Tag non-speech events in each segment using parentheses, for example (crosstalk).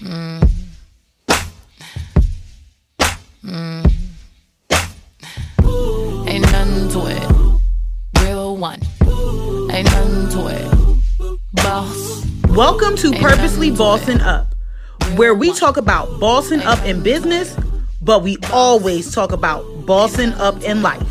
Mm. Ain't nothing to it. Real one. Ain't nothing to it. Boss. Welcome to Ain't Purposely to Bossing it. Up, where we talk about bossing up in business, but we always talk about bossing up in life.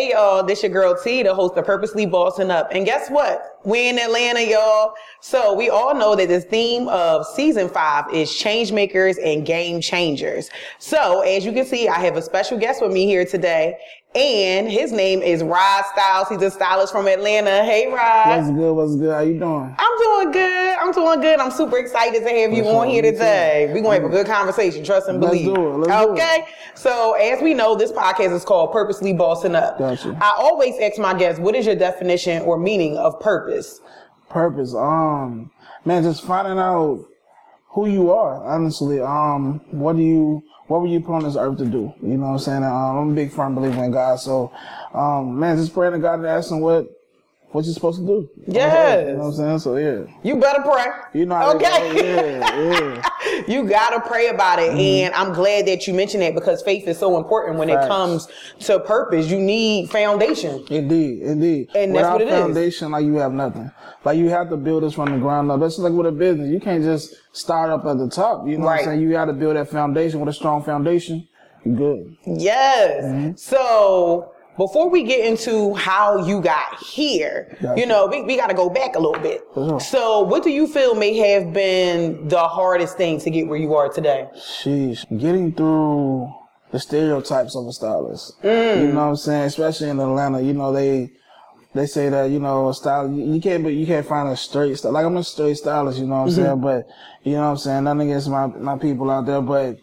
Hey y'all, this your girl T, the host of Purposely Bossing Up. And guess what? We in Atlanta, y'all. So we all know that the theme of season five is change makers and game changers. So as you can see, I have a special guest with me here today. And his name is Rod Styles. He's a stylist from Atlanta. Hey Rod. What's good? What's good? How you doing? I'm doing good. I'm doing good. I'm super excited to have you on here today. We're gonna have a good conversation. Trust and Let's believe. do it. Let's do it. okay. So as we know, this podcast is called Purposely Bossing Up. Gotcha. I always ask my guests, what is your definition or meaning of purpose? Purpose. Um, man, just finding out who you are. Honestly, um, what do you, what were you put on this earth to do? You know what I'm saying? I'm a big firm believer in God, so, um, man, just praying to God and asking what, what you're supposed to do. Yes. You know what I'm saying? So yeah, You better pray. you know how Okay. go. Yeah, (laughs) yeah. you gotta pray about it. And I'm glad that you mentioned that because faith is so important when it comes to purpose. You need foundation. Indeed, indeed. And that's Without what it is. foundation, like you have nothing. Like you have to build this from the ground up. That's like with a business. You can't just start up at the top. You know what I'm saying? You got to build that foundation with a strong foundation. You good. Yes. Mm-hmm. So before we get into how you got here, Gotcha. you know, we, we got to go back a little bit. So what do you feel may have been the hardest thing to get where you are today? Sheesh. Getting through the stereotypes of a stylist. Mm. You know what I'm saying? Especially in Atlanta, you know, they they say that, you know, a style you you can't but you can't find a straight style. Like I'm a straight stylist, you know what I'm Mm-hmm. saying? But you know what I'm saying? Nothing against my, my people out there, but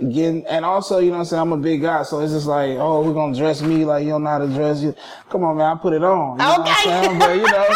getting and also, you know what I'm saying, I'm a big guy, so it's just like, oh, we're gonna dress me like you don't know how to dress you. Come on, man, I put it on. You know what Okay. I'm saying? But you know,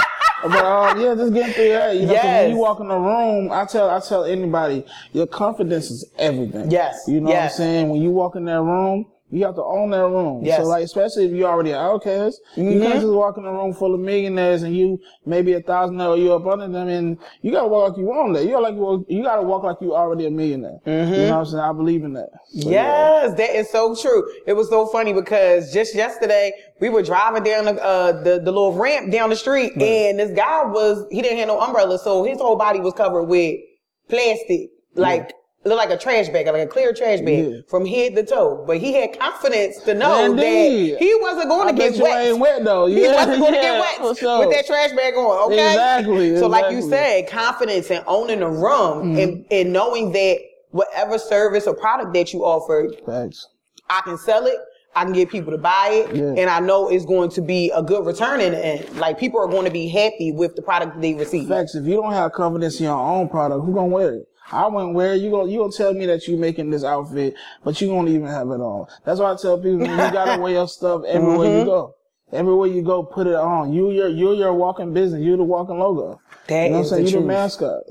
(laughs) but uh, yeah, just getting through that. You know, Yes. when you walk in the room, I tell I tell anybody, your confidence is everything. Yes. You know Yes. what I'm saying? When you walk in that room, you have to own that room. Yes. So like, especially if you already an outcast, you Mhm. can't just walk in a room full of millionaires and you maybe a thousand or you up under them and you gotta walk like you own that. You gotta like you, you gotta walk like you already a millionaire. You know what I'm saying? I believe in that. So, yeah. Yes, that is so true. It was so funny because just yesterday we were driving down the uh, the, the little ramp down the street, and this guy was he didn't have no umbrella, so his whole body was covered with plastic, like looked like a trash bag, like a clear trash bag Yeah. from head to toe. But he had confidence to know Indeed. that he wasn't going I to get you wet. ain't wet though. Yeah. He wasn't going to (laughs) yeah, get wet sure. with that trash bag on, okay? Exactly, So, like you said, confidence and owning the room mm-hmm. and, and knowing that whatever service or product that you offer, Facts. I can sell it. I can get people to buy it, Yeah. and I know it's going to be a good return in the end. Like people are going to be happy with the product they receive. Facts. If you don't have confidence in your own product, who gonna wear it? I wouldn't wear it. You gonna you gonna tell me that you making this outfit, but you won't even have it on. That's why I tell people you gotta wear your stuff (laughs) everywhere Mm-hmm. you go. Everywhere you go, put it on. You your you're your walking business. You're the walking logo. That you know what I'm saying? the You're truth. the mascot.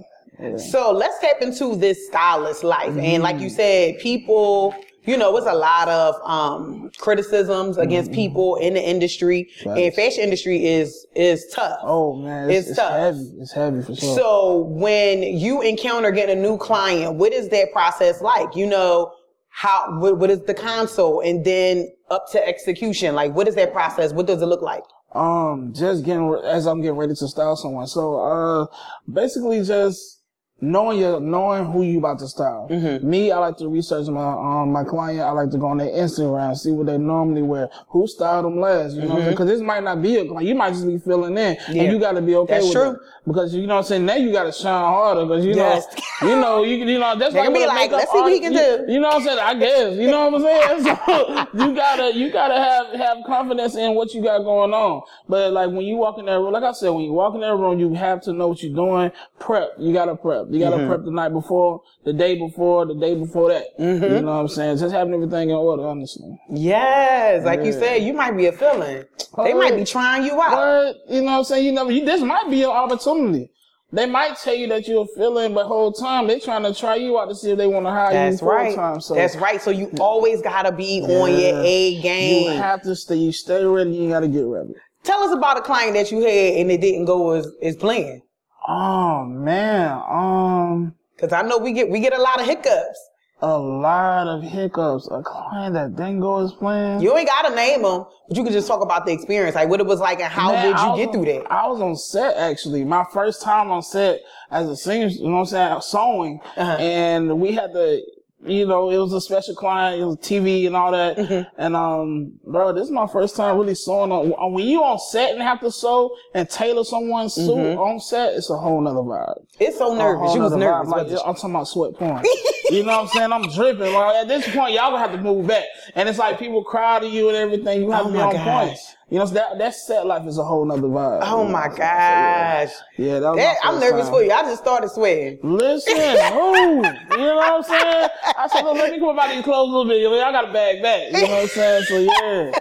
So let's tap into this stylist life. And like Mm-hmm. you said, people, you know, it's a lot of um, criticisms against people in the industry, and Mm-hmm. Fashion industry is is tough. Oh man, it's, It's it's, tough. heavy. It's heavy for sure. So when you encounter getting a new client, what is that process like? You know, how what, what is the console and then up to execution? Like what is that process? What does it look like? Um, just getting as I'm getting ready to style someone. So, uh, basically just knowing your knowing who you about to style. Mm-hmm. Me, I like to research my um my client. I like to go on their Instagram, see what they normally wear, who styled them last. You know, what I'm because this might not be a client. You might just be filling in, Mm-hmm. Yeah. and you got to be okay That's with true. it. Because you know what I'm saying. Now you got to shine harder because you Yes. know you know you you know that's like be like, "Let's see what he can you- do." You know what I'm saying? I guess. You know what I'm saying? (laughs) So you gotta you gotta have have confidence in what you got going on. But like when you walk in that room, like I said, when you walk in that room, you have to know what you're doing. Prep. You gotta prep. You gotta Mm-hmm. prep the night before, the day before, the day before that. Mm-hmm. You know what I'm saying? Just having everything in order, honestly. Yes, like you said, you might be a feeling. They might be trying you out. But you know what I'm saying? You never. You, this might be your opportunity. they might tell you that you're a feeling, but whole time they're trying to try you out to see if they want to hire That's you full right. time. So That's right. So you always gotta be on your A game. You have to stay. You stay ready. You got to get ready. Tell us about a client that you had and it didn't go as, as planned. Oh man, um, Cause I know we get we get a lot of hiccups. a lot of hiccups. A client that didn't go as planned. You ain't gotta name them, but you can just talk about the experience, like what it was like and how Man, did you get on- through that? I was on set actually. My first time on set as a singer, you know what I'm saying, sewing. Uh-huh. And we had to, you know, it was a special client, it was TV and all that. Mm-hmm. And, um, bro, this is my first time really sewing on, when you on set and have to sew and tailor someone's suit Mm-hmm. on set, it's a whole nother vibe. It's so nervous. You was nervous. Like. I'm talking about sweat porn. (laughs) you know what I'm saying? I'm dripping. Like, at this point, y'all gonna have to move back. And it's like people crowd to you and everything. You have Oh to be on gosh. point. You know, that that set life is a whole nother vibe. Oh know my I'm? So, yeah. gosh. Yeah, that was That, I'm nervous time. for you. I just started sweating. Listen, ooh, you know what I'm saying? I said, look, let me come about these clothes a little bit. I got to bag back. You know what I'm saying? So yeah,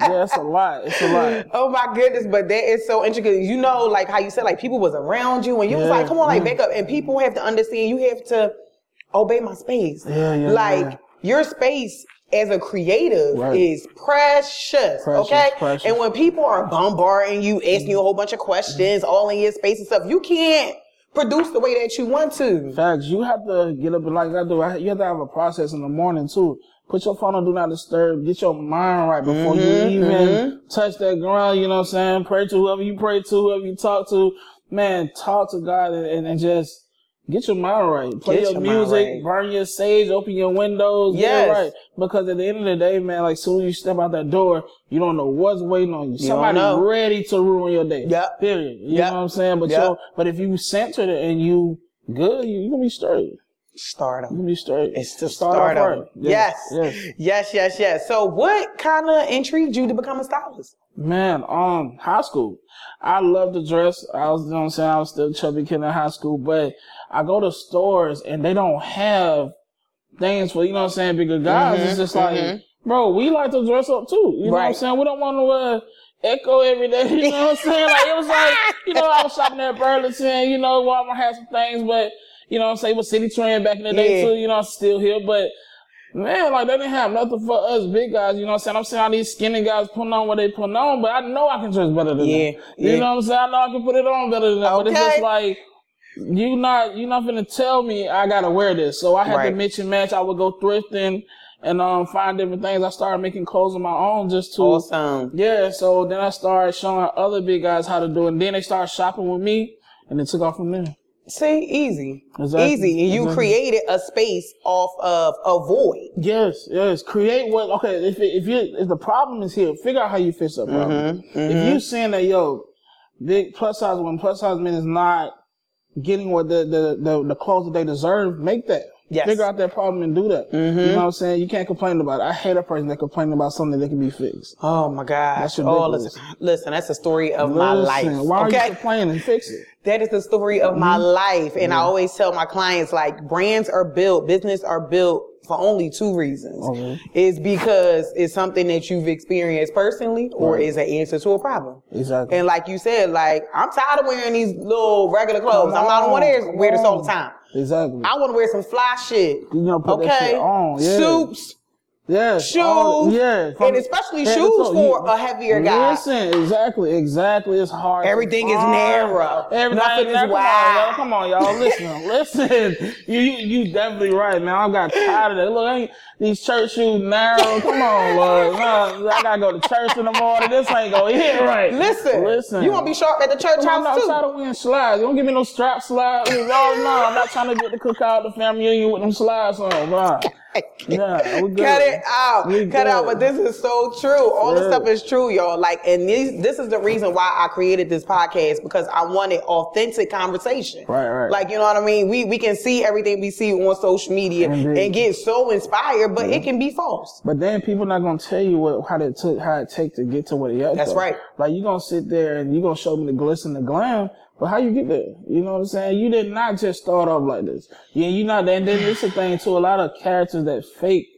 yeah, it's a lot. It's a lot. Oh my goodness, but that is so intricate. You know, like how you said, like people was around you and you was like, come on, like mm. back up. And people have to understand you have to obey my space. Yeah, yeah, Like yeah. your space as a creative Right. is precious, Precious, okay? precious. And when people are bombarding you, asking you a whole bunch of questions, all in your space and stuff, you can't produce the way that you want to. Facts. You have to get up and like I do. I- You have to have a process in the morning too. Put your phone on do not disturb. Get your mind right before Mm-hmm, you even touch that ground. You know what I'm saying? Pray to whoever you pray to, whoever you talk to. Man, talk to God and, and, and just get your mind right. Play your, your music, right. burn your sage, open your windows. Yes. right. Because at the end of the day, man, like soon as you step out that door, you don't know what's waiting on you. don't Somebody know. ready to ruin your day. Yeah. Period. You Yep. know what I'm saying? But Yep. but if you centered it and you good, you, you gonna be straight. Start You be straight. It's to Start start off over. right. Yes. Yes. Yes, yes, yes. So what kind of intrigued you to become a stylist? Man, um, high school. I love to dress. I was, you know what I'm saying? I was still chubby kid in high school, but I go to stores and they don't have things for, you know what I'm saying, bigger guys. Mm-hmm, it's just like, bro, we like to dress up too. You know what I'm saying? We don't want to wear Ecko every day. (laughs) You know what I'm saying? Like, it was like, you know, I was shopping at Burlington, you know, Walmart had some things, but, you know what I'm saying, with Citi Trend back in the day Yeah. too, you know, I'm still here, but Man, like they didn't have nothing for us big guys, you know what I'm saying? I'm saying all these skinny guys putting on what they putting on, but I know I can dress better than Yeah, them. yeah. You know what I'm saying? I know I can put it on better than them. But it's just like you not you not gonna tell me I gotta wear this. So I had Right. to mix and match. I would go thrifting and um find different things. I started making clothes of my own just to Awesome. Yeah, so then I started showing other big guys how to do it. And then they started shopping with me and it took off from there. See, easy. Exactly. Easy. And you Exactly. created a space off of a void. Yes, yes. Create what? Okay, if if you if the problem is here, figure out how you fix that problem. Mm-hmm, If you saying that yo, big plus size when plus size men is not getting what the the the, the clothes that they deserve, make that. Yes. Mm-hmm. Figure out that problem and do that. You know what I'm saying? You can't complain about it. I hate a person that complains about something that can be fixed. Oh my God. That's Oh, ridiculous. listen, listen, that's the story of my life. Listen, Why are okay. you complaining? Fix it. That is the story of my Mm-hmm. life. And I always tell my clients like brands are built, business are built for only two reasons. Okay. Is because it's something that you've experienced personally or Right. is an answer to a problem. Exactly. And like you said, like I'm tired of wearing these little regular clothes. Come I'm not on, want to come wear this all the time. Exactly. I want to wear some fly shit. You know, put that okay, shit on. Yeah. suits, Yeah. shoes, all- yeah. and especially shoes for You- a heavier guy. Listen, exactly, exactly. It's hard. Everything is narrow. Everything Nothing is narrow. wide. Come on, y'all. Come on, y'all. Listen, (laughs) listen. You, you, you definitely right, man. I got tired of that. Look, ain't these church shoes narrow. Come on, (laughs) Lord. No, I gotta go to church in the morning. This ain't gonna hit right. Listen, listen. You want to be sharp at the church I'm house not too. trying to win slides. You don't give me no strap slides. Oh, no, I'm not trying to get the cookout, the family reunion with them slides on, bro. Yeah, good. Cut it out. We Cut out. But this is so true. All the Yeah. stuff is true, y'all. Like, and this, this is the reason why I created this podcast because I wanted authentic conversation. Right, right. Like, you know what I mean? We we can see everything we see on social media Indeed. and get so inspired, but it can be false. But then people not gonna tell you what how it took how it take to get to where they at. That's though. right. Like you gonna sit there and you gonna show me the glitz and the glam, but how you get there? You know what I'm saying? You did not just start off like this. Yeah, you not. And then this is a thing too. A lot of characters that fake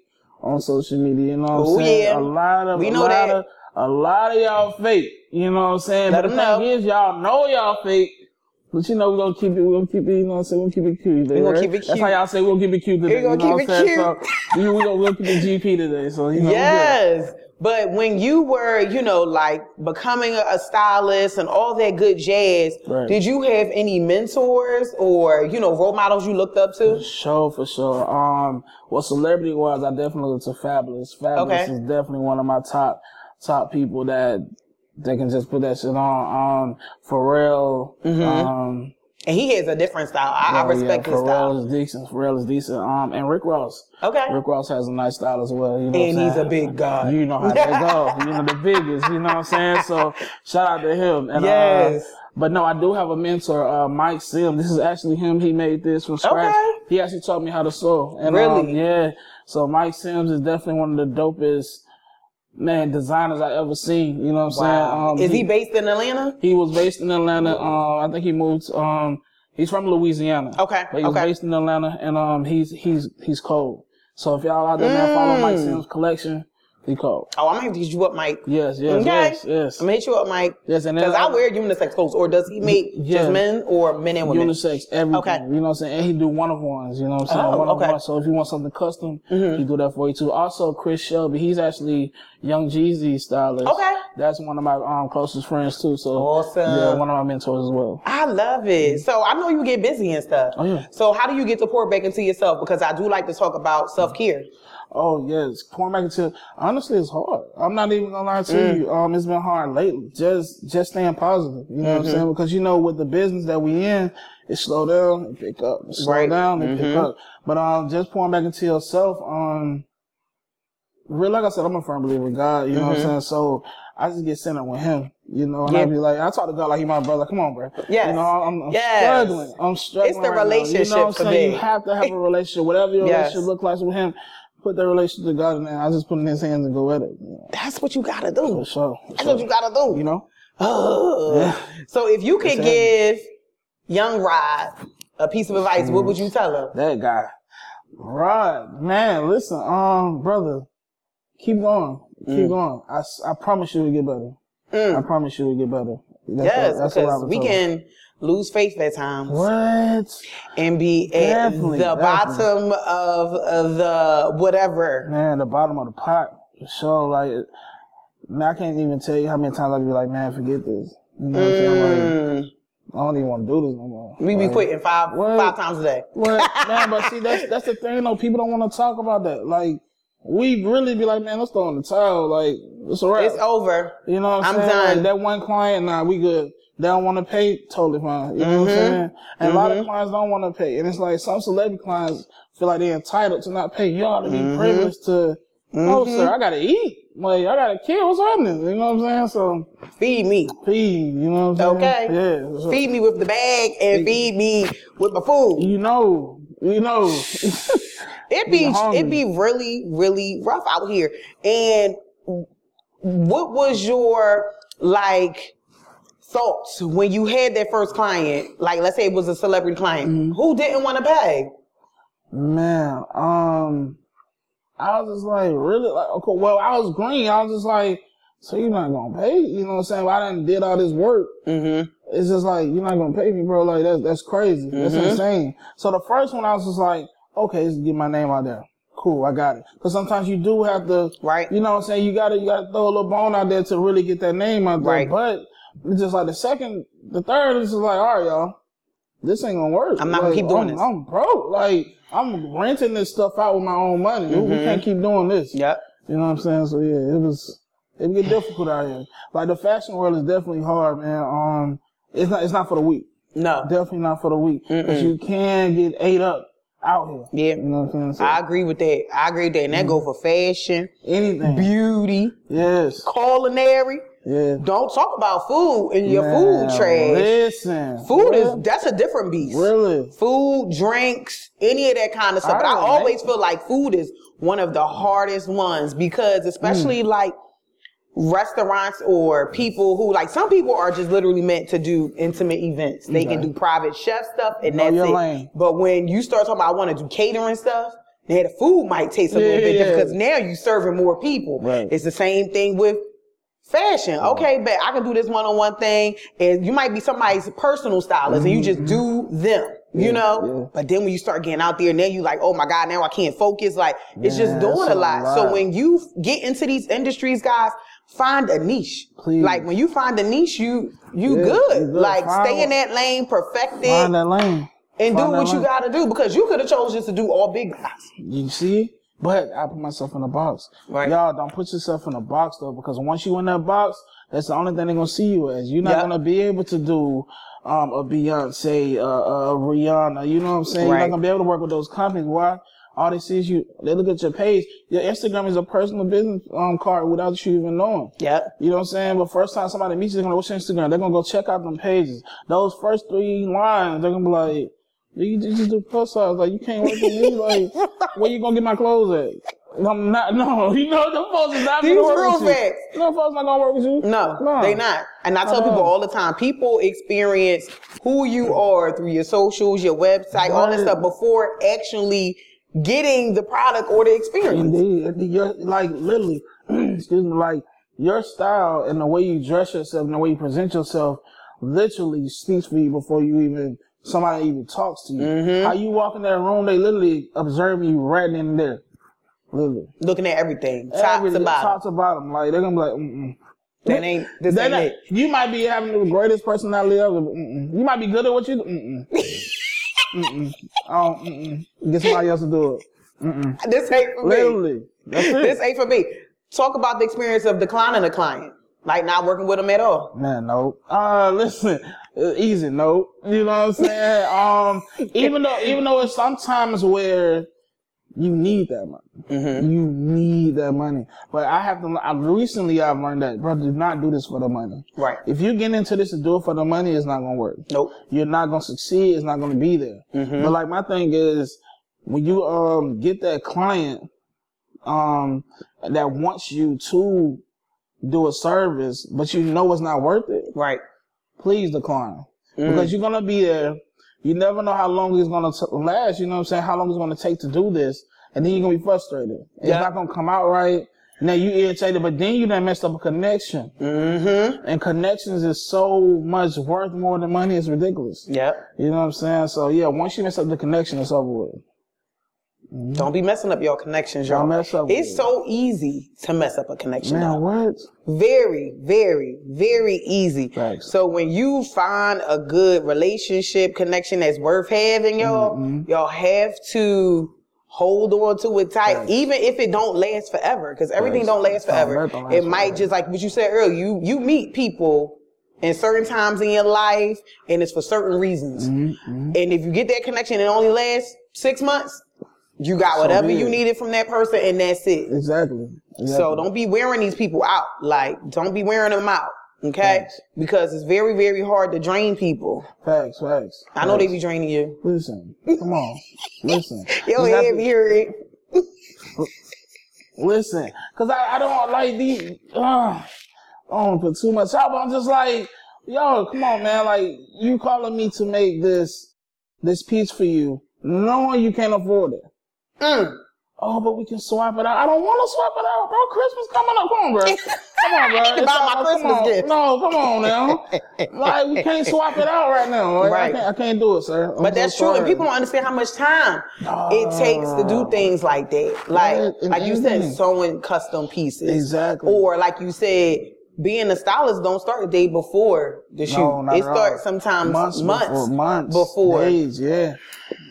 on social media. You know what Oh, I'm saying? yeah. A lot of We a know lot that. of a lot of y'all fake. You know what I'm saying? Let but the 'em thing know. is, y'all know y'all fake. But you know, we're gonna keep it, we're gonna keep it, you know what I'm saying? We're gonna keep it cute. Today, We gonna right? keep it cute. That's how y'all say we're gonna keep it cute today. We're gonna you know keep it saying? So, we, we gonna, we're gonna keep it GP today. So, you know. Yes. But when you were, you know, like becoming a, stylist and all that good jazz, Right. did you have any mentors or, you know, role models you looked up to? For sure, for sure. Um, well, celebrity wise, I definitely look to Fabolous. Fabolous Okay. is definitely one of my top top people that that can just put that shit on. Um, Pharrell. Um, And he has a different style. I, I oh, respect yeah, his Pharrell style. is decent. Pharrell is decent. Um, and Rick Ross. Okay. Rick Ross has a nice style as well. You know And he's a big guy. You know how they go. You know the biggest. You know what I'm saying? So shout out to him. And, Yes. Uh, but no, I do have a mentor, uh, Mike Sim. This is actually him. He made this from scratch. Okay. He actually taught me how to sew. And, Really? um, yeah. So Mike Sims is definitely one of the dopest man designers I ever seen. You know what I'm Wow. saying? Um, Is he based in Atlanta? he was based in Atlanta. Um, I think he moved. Um, he's from Louisiana. Okay, but he was okay. based in Atlanta, and um, he's he's he's cold. So if y'all out there man, follow Mike Mm. Sims collection, he called. Oh, I'm gonna have to hit you up, Mike. Yes, yes, Okay. yes, yes. I'm gonna hit you up, Mike. Yes, and then Because I I- wear unisex clothes, or does he make Yeah. just men or men and women? Unisex, everything. Okay. You know what I'm saying? And he do one of ones, you know what I'm saying? Oh, one of okay. Mm-hmm. ones. So if you want something custom, he do that for you too. Also, Chris Shelby, he's actually Young Jeezy stylist. Okay. That's one of my um, closest friends too. So Awesome. Yeah, one of my mentors as well. I love it. So I know you get busy and stuff. Oh, yeah. So how do you get to pour back into yourself? Because I do like to talk about self care. Oh yes, pouring back into honestly, it's hard. I'm not even gonna lie to Mm. you. Um, it's been hard lately. Just just staying positive. You know what Mm-hmm. I'm saying? Because you know, with the business that we in, it slow down and pick up. It slow Right. down and pick Mhm. up. But um, just pouring back into yourself. Um, real like I said, I'm a firm believer in God. You know what I'm saying? So I just get centered with Him. You know, and Mm-hmm. Yeah. I be like, I talk to God like He my brother. Come on, bro. Yes. You know, I'm, I'm Yes. struggling. I'm struggling. It's the right now. relationship You know what I'm saying? me. You have to have a relationship, whatever your (laughs) Yes. relationship look like with Him put their relationship to God and then I just put it in his hands and go at it. You know, That's what you gotta do. for sure. for That's sure. what you gotta do. You know? Ugh. So if you could give young Rod a piece of advice, what would you tell him? That guy. Rod, man, listen, um, brother, keep going. Keep Mm. going. I promise you it'll get better. I promise you it'll get better. That's Yes, what- that's what I because we can lose faith at times What? and be at Definitely, the definitely. bottom of, the whatever. Man, the bottom of the pot. So. Like, man, I can't even tell you how many times I be like, man, forget this. You know what I'm saying? Like, Mm. I don't even want to do this no more. We be Like, quitting five What? five times a day. What? (laughs) man, but see, that's that's the thing though. People don't want to talk about that. Like, we really be like, man, let's throw in the towel. Like, it's a wrap. It's over. You know what I'm, I'm saying? done. Like, that one client, nah, we good. They don't want to pay, totally fine. You know what I'm Mm-hmm. saying? And a lot of clients don't want to pay. And it's like some celebrity clients feel like they're entitled to not pay. You ought to be Mm-hmm. privileged to, oh, sir, I gotta eat. Like, I gotta kill. What's happening? You know what I'm saying? So, Feed me. feed, you know what I'm saying? Okay. Yeah. So, Feed me with the bag and feed me with my food. you know, you know. (laughs) It (laughs) be it be really really rough out here. And what was your like thoughts when you had that first client? Like let's say it was a celebrity client Mm-hmm. who didn't want to pay. Man, um, I was just like, really? Like, okay, well, I was green. I was just like, so you're not gonna pay? You know what I'm saying? Well, I done did all this work. Mm-hmm. It's just like, you're not gonna pay me, bro. Like, that's, that's crazy. That's Mm-hmm. insane. So the first one, I was just like, okay, let's get my name out there. Cool, I got it. Cause sometimes you do have to, Right. you know what I'm saying? You gotta, you gotta throw a little bone out there to really get that name out there. Right. But it's just like the second, the third is just like, all right, y'all, this ain't gonna work. I'm not gonna keep doing I'm, this. I'm broke. Like, I'm renting this stuff out with my own money. We- We can't keep doing this. Mm-hmm. Yep. You know what I'm saying? So yeah, it was it get (sighs) difficult out here. Like the fashion world is definitely hard, man. Um, it's not it's not for the weak. No. Definitely not for the weak. Because you can get ate up out here. Yeah. You know what I'm saying? So I agree with that. I agree with that. And that go Mm-hmm. for fashion, anything. beauty, yes. culinary. Yeah. Don't talk about food in your Man, food trash. Listen. Food is that's a different beast. really. food, drinks, any of that kind of stuff. I but I always feel like food is one of the hardest ones because Mm. especially like restaurants or people who like some people are just literally meant to do intimate events. They can do private chef stuff and Know that's it. lane. But when you start talking about I want to do catering stuff, then the food might taste a little bit yeah. different because now you're serving more people. Right. It's the same thing with Fashion, okay, but I can do this one-on-one thing, and you might be somebody's personal stylist, and you just do them, you know. Mm-hmm. yeah. But then when you start getting out there, and then you like, oh my god, now I can't focus. Like it's Yeah, just doing a a lot. So when you get into these industries, guys, find a niche. Please. Like when you find a niche, you you Yeah, good. good. Like Find stay in that lane, perfect it, Find that lane. and do Find that what you got to do because you could have chosen just to do all big guys. You see? But I put myself in a box. Right. Y'all don't put yourself in a box though, because once you in that box, that's the only thing they're gonna see you as. You're not Yep. gonna be able to do um a Beyonce, uh, uh Rihanna. You know what I'm saying? You're not gonna be able to work with those companies. Why? All they see is you. They look at your page. Your Instagram is a personal business um card without you even knowing. Yep. You know what I'm saying? But first time somebody meets you, they're gonna what's your Instagram? They're gonna go check out them pages. Those first three lines, they're gonna be like, you just do plus size. Like you can't work with me. Like where you gonna get my clothes at? I'm not. No, (laughs) you know the folks is not These gonna work real with you. facts. No folks not gonna work with you. No, they not. And I tell at people all. all the time, people experience who you are through your socials, your website, all that Right. stuff before actually getting the product or the experience. Indeed, you're like literally. (clears throat) excuse me, like your style and the way you dress yourself and the way you present yourself literally speaks for you before you even somebody even talks to you. Mm-hmm. How you walk in that room, they literally observe you right in there. Literally. Looking at everything, top Everything, to bottom. Top to bottom. Like they're gonna be like, mm-mm. That ain't this ain't it. You might be having the greatest personality ever. Mm-mm. You might be good at what you do. Mm-mm. (laughs) mm-mm. Oh, mm-mm. Get somebody else to do it. This ain't for me. Literally. This ain't for me. Talk about the experience of declining a client, like not working with them at all. Man, no. Uh, (laughs) listen, easy, no. You know what I'm saying? (laughs) um, even though, even though it's sometimes where you need that money, Mm-hmm. you need that money. But I have to. I recently I've learned that, bro, do not do this for the money. Right. If you get into this to do it for the money, it's not gonna work. Nope. You're not gonna succeed. It's not gonna be there. Mm-hmm. But like my thing is, when you um get that client, um, that wants you to do a service, but you know it's not worth it, Right. Please decline Mm. because you're gonna be there. You never know how long it's gonna t- last. You know what I'm saying? How long it's gonna take to do this, and then you're gonna be frustrated. It's not gonna come out right. Now you irritated, but then you done messed up a connection, Mm-hmm. and connections is so much worth more than money. It's ridiculous. Yep. You know what I'm saying? So yeah, once you mess up the connection, it's over with. Don't be messing up your connections, y'all. Don't mess up It's so easy to mess up a connection. Man, what? Very, very, very easy. Facts. So when you find a good relationship connection that's worth having, y'all, Mm-hmm. y'all have to hold on to it tight, even if it don't last forever, because everything don't last forever. don't last it might forever. just like what you said earlier. You you meet people in certain times in your life, and it's for certain reasons. Mm-hmm, And if you get that connection, and it only lasts six months. You got whatever be you needed from that person, and that's it. Exactly. exactly. So don't be wearing these people out. Like, don't be wearing them out. Okay? Facts. Because it's very, very hard to drain people. facts, facts. I know they be draining you. Listen, come on, listen. (laughs) Yo, head be hearing. (laughs) Listen, cause I, I don't like these. Uh, I don't put too much out, but I'm just like, yo, come on, man. Like you calling me to make this this piece for you, knowing you can't afford it. Mm. Oh, but we can swap it out. I don't want to swap it out, bro. Christmas coming up. Come on, bro. Come on, bro. (laughs) You can It's buy my all- Christmas gift. No, come on now. (laughs) like we can't swap it out right now. Like, Right. I, can't, I can't do it, sir. I'm But so that's true. And people don't understand how much time it takes to do things like that. Like, Right, like you said, sewing custom pieces. Exactly. Or like you said, being a stylist don't start the day before the shoot. No, it starts sometimes months, before, months before. days, yeah,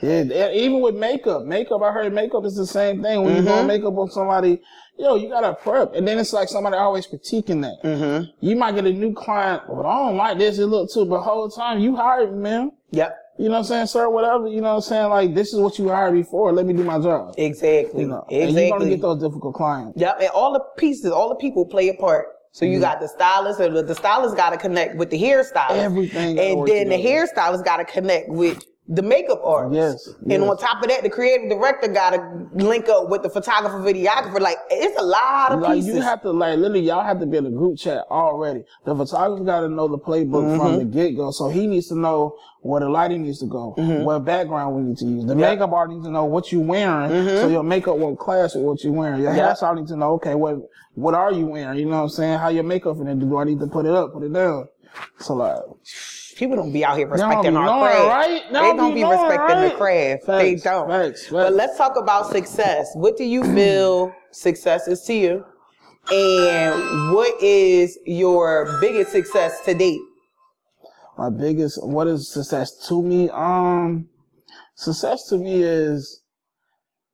yeah. Even with makeup, makeup. I heard makeup is the same thing. When you Mm-hmm. do makeup on somebody, yo, you gotta prep, and then it's like somebody always critiquing that. Mm-hmm. You might get a new client, but I don't like this. It look too, but the whole time you hired me, man. Yep. You know what I'm saying, sir? Whatever. You know what I'm saying? Like this is what you hired me for. Let me do my job. Exactly. You know, and you're gonna get those difficult clients. Yep, and all the pieces, all the people play a part. So Mm-hmm. you got the stylist, and the, stylist got to connect with the hairstylist. Everything and then the hairstylist got to connect with the makeup artist. Yes, And yes. on top of that, the creative director got to link up with the photographer, videographer. Like it's a lot of Like pieces. you have to like literally y'all have to be in a group chat already. The photographer got to know the playbook from Mm-hmm. the get go, so he needs to know where the lighting needs to go, Mm-hmm. what background we need to use. The makeup artist needs to know what you're wearing, so your makeup won't clash with what you're wearing. Your Mm-hmm. Yeah. hairstyle needs to know okay what what are you wearing? You know what I'm saying? How your makeup finna do? Do I need to put it up, put it down? So like People don't be out here respecting our craft. right? They Don't be respecting the right? craft. they don't. facts, But let's talk about success. What do you feel success is to you? And what is your biggest success to date? my biggest what is success to me um success to me is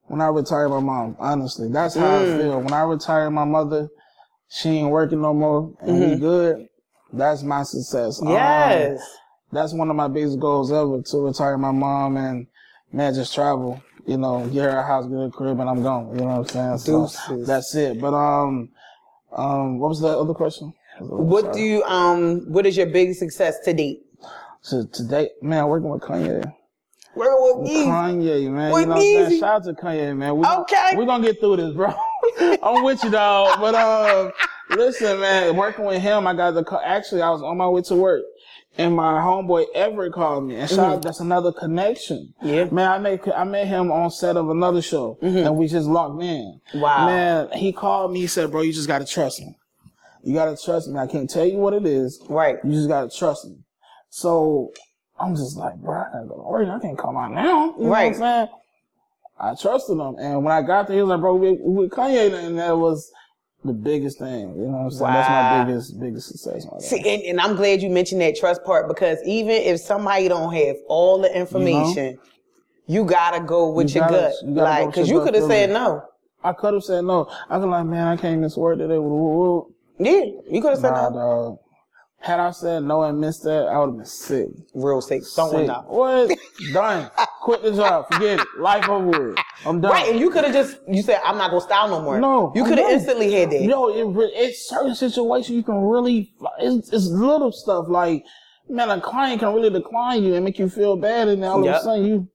when i retire my mom honestly that's how i feel when i retire my mother she ain't working no more and we good that's my success Um, Yes. that's one of my biggest goals ever to retire my mom and man just travel you know get her a house get her a crib and i'm gone you know what i'm saying so that's it but um um what was the other question What do you um what is your biggest success to date? so today man working with kanye Working with me. Kanye, man. With you know what I'm saying? Shout out to Kanye, man. We, Okay. We're gonna get through this, bro. (laughs) I'm with you, dog. But um, listen, man, (laughs) working with him, I got the call. Actually, I was on my way to work. And my homeboy Everett called me, and shout out, that's another connection. Mm-hmm. Yeah. man, I met I met him on set of another show, and we just locked in. Mm-hmm. Wow. man, he called me. He said, "Bro, you just gotta trust me. You gotta trust me. I can't tell you what it is, Right. you just gotta trust me. So I'm just like, bro, I gotta go to work. I can't come out now. You know Right. what I'm saying? I trusted him. And when I got there, he was like, bro, we with Kanye, and that was the biggest thing. You know what I'm saying? That's my biggest, biggest success. See, and, and I'm glad you mentioned that trust part because even if somebody don't have all the information, you gotta go with You your gotta- gut, you like because you could have said no. I could have said no. I was like, man, I can't miss work today. Woo, woo, woo. Yeah, you could have said Nah, no. dog. Had I said no and missed that, I would have been sick. Real sick. Someone Sick. know. What? (laughs) Done. Quit the job. Forget it. Life over with. I'm done. Right, and you could have just you said I'm not gonna style no more. No, you could have instantly had that. Yo, it, it's certain situations you can really, it's, it's little stuff like, man, a client can really decline you and make you feel bad, and then all Yep. of a sudden you,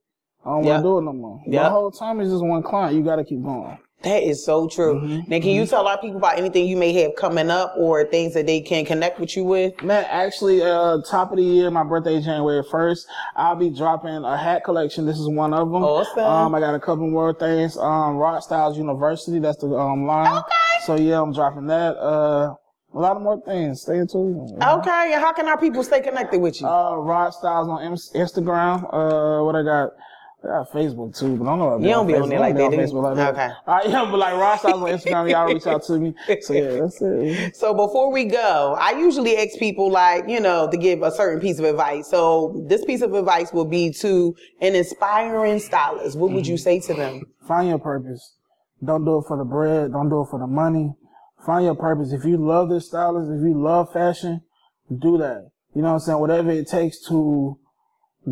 I don't Yep. want to do it no more. Yep. The whole time is just one client. You got to keep going. That is so true. Mm-hmm. Now, can you tell our people about anything you may have coming up or things that they can connect with you with? Man, actually, uh, top of the year, my birthday January 1st. I'll be dropping a hat collection. This is one of them. Awesome. Um, I got a couple more things. Um, Rock Styles University. That's the, um, line. Okay. So yeah, I'm dropping that. Uh, a lot of more things. Stay tuned. Okay, and how can our people stay connected with you? Uh, Rod Styles on Instagram. Uh, what I got? I got Facebook too, but I don't know. You don't be on Facebook. there like that, do on Facebook like. Okay. Uh, yeah, but like Rod Styles on Instagram, y'all reach out to me. So yeah, (laughs) that's it. So before we go, I usually ask people like, you know, to give a certain piece of advice. So this piece of advice will be to an inspiring stylist. What would you say to them? Find your purpose. Don't do it for the bread. Don't do it for the money. Find your purpose. If you love this stylist, if you love fashion, do that. You know what I'm saying? Whatever it takes to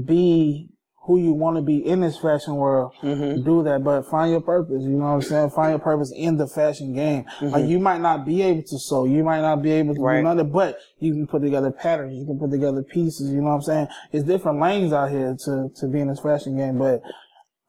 be who you want to be in this fashion world, Mm-hmm. do that. But find your purpose. You know what I'm saying? Find your purpose in the fashion game. Like you might not be able to sew, you might not be able to Mm-hmm. Right. do nothing, but you can put together patterns. You can put together pieces. You know what I'm saying? It's different lanes out here to to be in this fashion game, but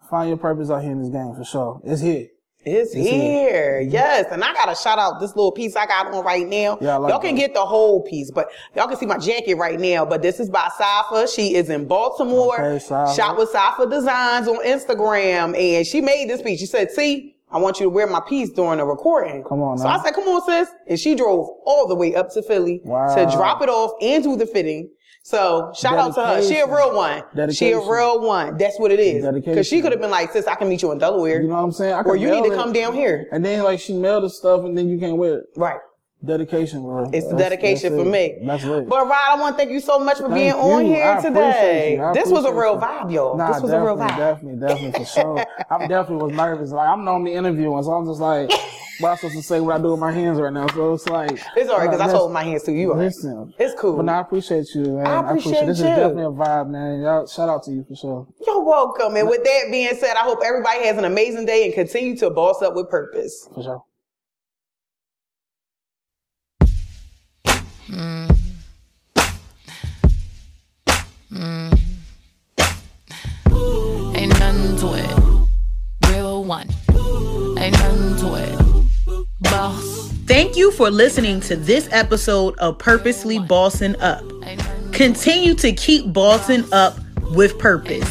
find your purpose out here in this game for sure. It's here. It's here. Mm-hmm. Yes. And I gotta shout out this little piece I got on right now. Yeah, I like y'all can that. get the whole piece, but y'all can see my jacket right now. But this is by Safa. She is in Baltimore. Okay, Safa. Shop with Safa Designs on Instagram. And she made this piece. She said, see, I want you to wear my piece during the recording. Come on So now. I said, come on, sis. And she drove all the way up to Philly Wow. to drop it off and do the fitting. So shout out to her. She a real one. She a real one. That's what it is. Because she could have been like, sis, I can meet you in Delaware. You know what I'm saying? I or you need to come down here. And then like she mailed the stuff and then you can't wear it. Right. Dedication, bro. It's the That's- dedication that's for me. That's it. But Rod, I want to thank you so much for Thank being on here I today. you. I This was a appreciate real you. vibe, yo. Nah, this was a real vibe. definitely, definitely for sure. (laughs) I definitely was nervous. Like I'm normally interviewing, so I'm just like, what I'm supposed to say what I do with my hands right now. So it's like It's all right because I listen- told my hands to you. all right. Listen, It's cool. But no, I appreciate you, man. I appreciate This you. is definitely a vibe, man. Y'all, shout out to you for sure. You're welcome. And with that being said, I hope everybody has an amazing day and continue to boss up with purpose. For sure. To it. Real one. Ain't nothing to it. Boss. Thank you for listening to this episode of Purposely Bossing Up. Continue to keep bossing up with purpose.